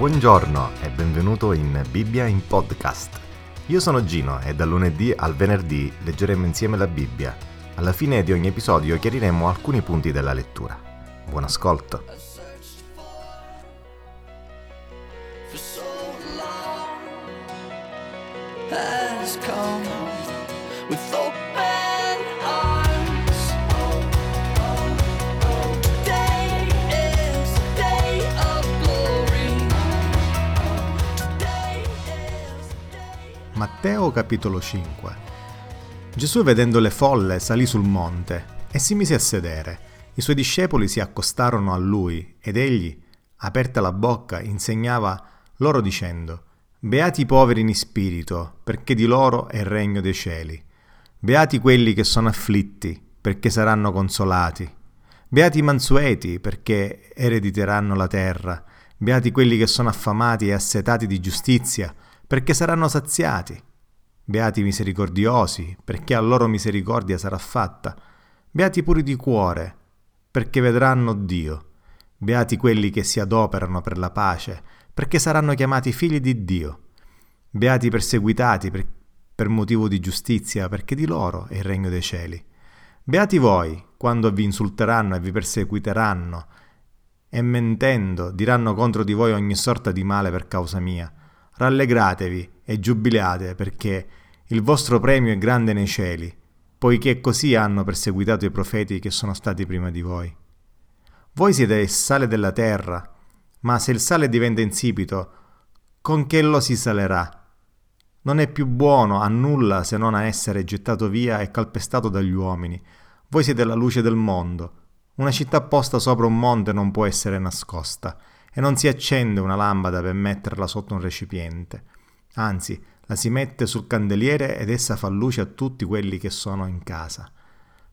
Buongiorno e benvenuto in Bibbia in podcast. Io sono Gino e dal lunedì al venerdì leggeremo insieme la Bibbia. Alla fine di ogni episodio chiariremo alcuni punti della lettura. Buon ascolto. Matteo capitolo 5 Gesù vedendo le folle salì sul monte e si mise a sedere. I suoi discepoli si accostarono a lui ed egli, aperta la bocca, insegnava loro dicendo Beati i poveri in spirito, perché di loro è il regno dei cieli. Beati quelli che sono afflitti, perché saranno consolati. Beati i mansueti, perché erediteranno la terra. Beati quelli che sono affamati e assetati di giustizia, perché saranno saziati. Beati misericordiosi, perché a loro misericordia sarà fatta. Beati puri di cuore, perché vedranno Dio. Beati quelli che si adoperano per la pace, perché saranno chiamati figli di Dio. Beati perseguitati per, per motivo di giustizia, perché di loro è il regno dei cieli. Beati voi, quando vi insulteranno e vi perseguiteranno, e mentendo diranno contro di voi ogni sorta di male per causa mia. Rallegratevi e giubilate, perché il vostro premio è grande nei cieli, poiché così hanno perseguitato i profeti che sono stati prima di voi. Voi siete il sale della terra, ma se il sale diventa insipito, con che lo si salerà? Non è più buono a nulla se non a essere gettato via e calpestato dagli uomini. Voi siete la luce del mondo. Una città posta sopra un monte non può essere nascosta, e non si accende una lampada per metterla sotto un recipiente. Anzi, la si mette sul candeliere ed essa fa luce a tutti quelli che sono in casa.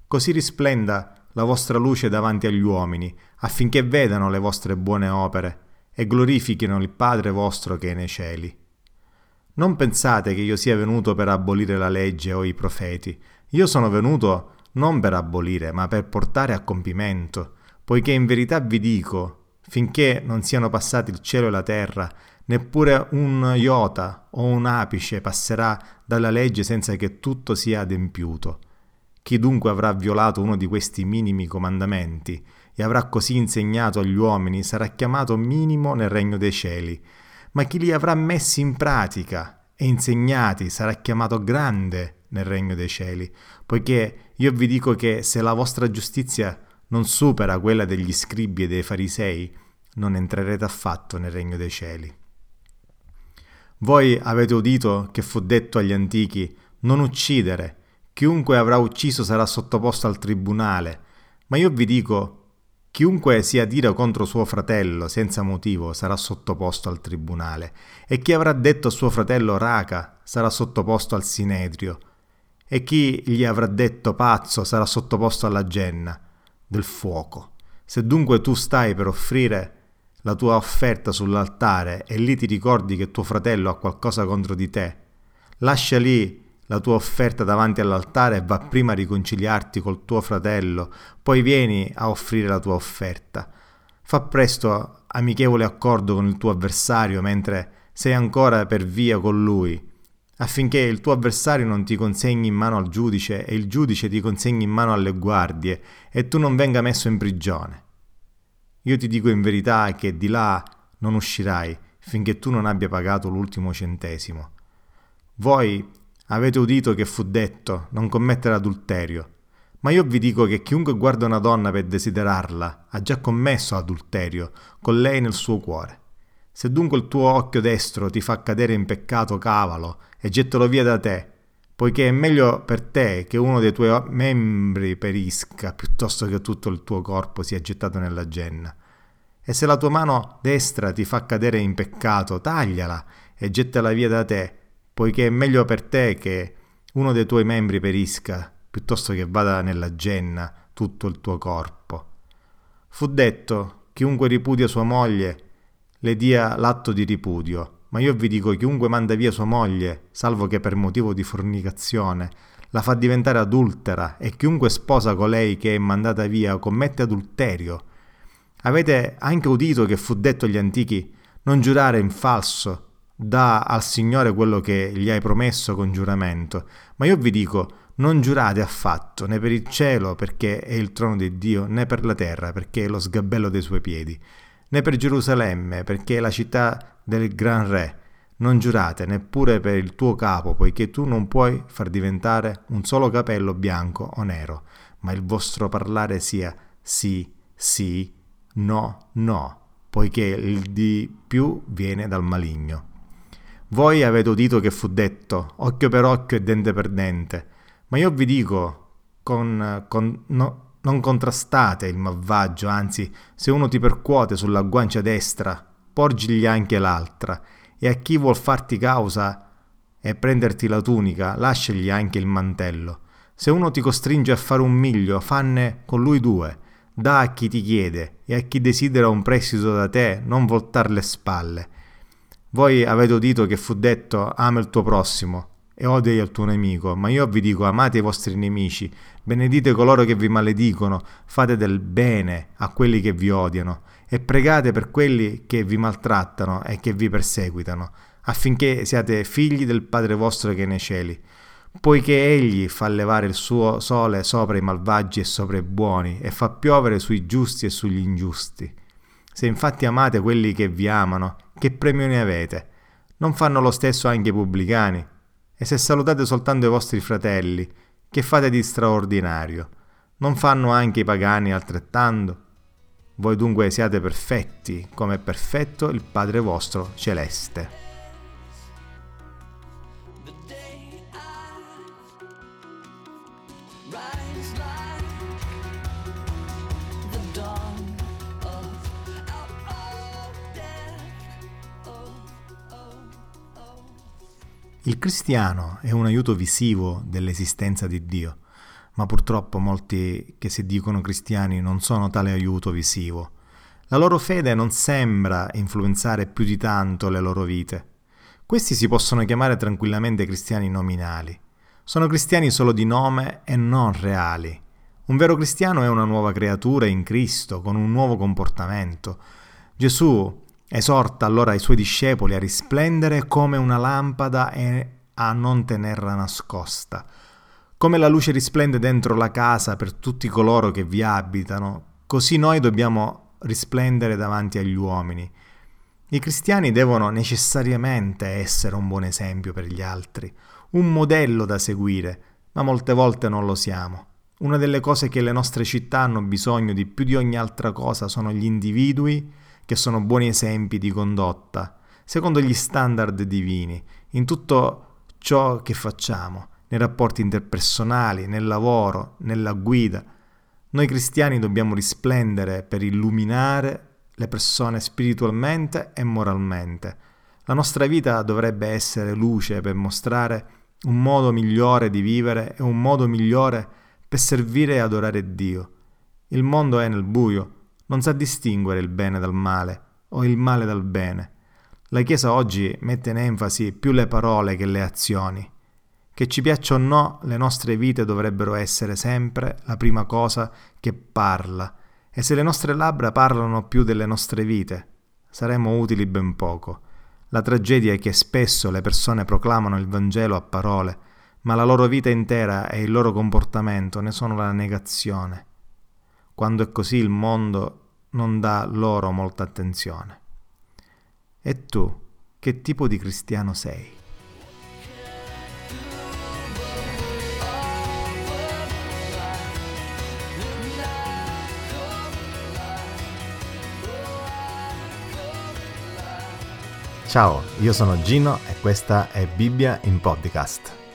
Così risplenda la vostra luce davanti agli uomini, affinché vedano le vostre buone opere e glorifichino il Padre vostro che è nei cieli. Non pensate che io sia venuto per abolire la legge o i profeti. Io sono venuto non per abolire, ma per portare a compimento, poiché in verità vi dico, finché non siano passati il cielo e la terra, neppure un iota o un apice passerà dalla legge senza che tutto sia adempiuto. Chi dunque avrà violato uno di questi minimi comandamenti e avrà così insegnato agli uomini sarà chiamato minimo nel regno dei cieli, ma chi li avrà messi in pratica e insegnati sarà chiamato grande nel regno dei cieli, poiché io vi dico che se la vostra giustizia non supera quella degli scribi e dei farisei, non entrerete affatto nel regno dei cieli. Voi avete udito che fu detto agli antichi non uccidere, chiunque avrà ucciso sarà sottoposto al tribunale, ma io vi dico chiunque si adira contro suo fratello senza motivo sarà sottoposto al tribunale, e chi avrà detto a suo fratello raca sarà sottoposto al sinedrio, e chi gli avrà detto pazzo sarà sottoposto alla genna del fuoco. Se dunque tu stai per offrire la tua offerta sull'altare e lì ti ricordi che tuo fratello ha qualcosa contro di te, lascia lì la tua offerta davanti all'altare e va prima a riconciliarti col tuo fratello, poi vieni a offrire la tua offerta. Fa presto amichevole accordo con il tuo avversario mentre sei ancora per via con lui, affinché il tuo avversario non ti consegni in mano al giudice e il giudice ti consegni in mano alle guardie e tu non venga messo in prigione. Io ti dico in verità che di là non uscirai finché tu non abbia pagato l'ultimo centesimo. Voi avete udito che fu detto non commettere adulterio, ma io vi dico che chiunque guarda una donna per desiderarla ha già commesso adulterio con lei nel suo cuore. Se dunque il tuo occhio destro ti fa cadere in peccato, cavalo e gettalo via da te, poiché è meglio per te che uno dei tuoi membri perisca piuttosto che tutto il tuo corpo sia gettato nella genna. E se la tua mano destra ti fa cadere in peccato, tagliala e gettala via da te, poiché è meglio per te che uno dei tuoi membri perisca piuttosto che vada nella genna tutto il tuo corpo. Fu detto, chiunque ripudia sua moglie, le dia l'atto di ripudio, ma io vi dico chiunque manda via sua moglie, salvo che per motivo di fornicazione, la fa diventare adultera e chiunque sposa colei che è mandata via commette adulterio. Avete anche udito che fu detto agli antichi non giurare in falso, dà al Signore quello che gli hai promesso con giuramento. Ma io vi dico, non giurate affatto, né per il cielo, perché è il trono di Dio, né per la terra, perché è lo sgabello dei suoi piedi, né per Gerusalemme, perché è la città del gran re. Non giurate neppure per il tuo capo, poiché tu non puoi far diventare un solo capello bianco o nero, ma il vostro parlare sia sì, sì, no, no, poiché il di più viene dal maligno. Voi avete udito che fu detto occhio per occhio e dente per dente, ma io vi dico, con, con, no, non contrastate il malvagio, anzi, se uno ti percuote sulla guancia destra, porgigli anche l'altra, e a chi vuol farti causa e prenderti la tunica, lasciagli anche il mantello. Se uno ti costringe a fare un miglio, fanne con lui due. Da a chi ti chiede e a chi desidera un prestito da te, non voltar le spalle. Voi avete udito che fu detto ama il tuo prossimo e odia il tuo nemico, ma io vi dico amate i vostri nemici, benedite coloro che vi maledicono, fate del bene a quelli che vi odiano e pregate per quelli che vi maltrattano e che vi perseguitano, affinché siate figli del Padre vostro che è nei cieli poiché egli fa levare il suo sole sopra i malvagi e sopra i buoni e fa piovere sui giusti e sugli ingiusti. Se infatti amate quelli che vi amano, che premio ne avete? Non fanno lo stesso anche i pubblicani? E se salutate soltanto i vostri fratelli, che fate di straordinario? Non fanno anche i pagani altrettanto? Voi dunque siate perfetti, come è perfetto il Padre vostro celeste. Rise like Il cristiano è un aiuto visivo dell'esistenza di Dio, ma purtroppo molti che si dicono cristiani non sono tale aiuto visivo. La loro fede non sembra influenzare più di tanto le loro vite. Questi si possono chiamare tranquillamente cristiani nominali. Sono cristiani solo di nome e non reali. Un vero cristiano è una nuova creatura in Cristo, con un nuovo comportamento. Gesù esorta allora i suoi discepoli a risplendere come una lampada e a non tenerla nascosta. Come la luce risplende dentro la casa per tutti coloro che vi abitano, così noi dobbiamo risplendere davanti agli uomini. I cristiani devono necessariamente essere un buon esempio per gli altri, un modello da seguire, ma molte volte non lo siamo. Una delle cose che le nostre città hanno bisogno di più di ogni altra cosa sono gli individui che sono buoni esempi di condotta, secondo gli standard divini, in tutto ciò che facciamo, nei rapporti interpersonali, nel lavoro, nella guida. Noi cristiani dobbiamo risplendere per illuminare le persone spiritualmente e moralmente. La nostra vita dovrebbe essere luce per mostrare un modo migliore di vivere e un modo migliore per servire e adorare Dio. Il mondo è nel buio, non sa distinguere il bene dal male o il male dal bene. La Chiesa oggi mette in enfasi più le parole che le azioni. Che ci piaccia o no, le nostre vite dovrebbero essere sempre la prima cosa che parla. E se le nostre labbra parlano più delle nostre vite, saremo utili ben poco. La tragedia è che spesso le persone proclamano il Vangelo a parole, ma la loro vita intera e il loro comportamento ne sono la negazione. Quando è così il mondo non dà loro molta attenzione. E tu, che tipo di cristiano sei? Ciao, io sono Gino e questa è Bibbia in podcast.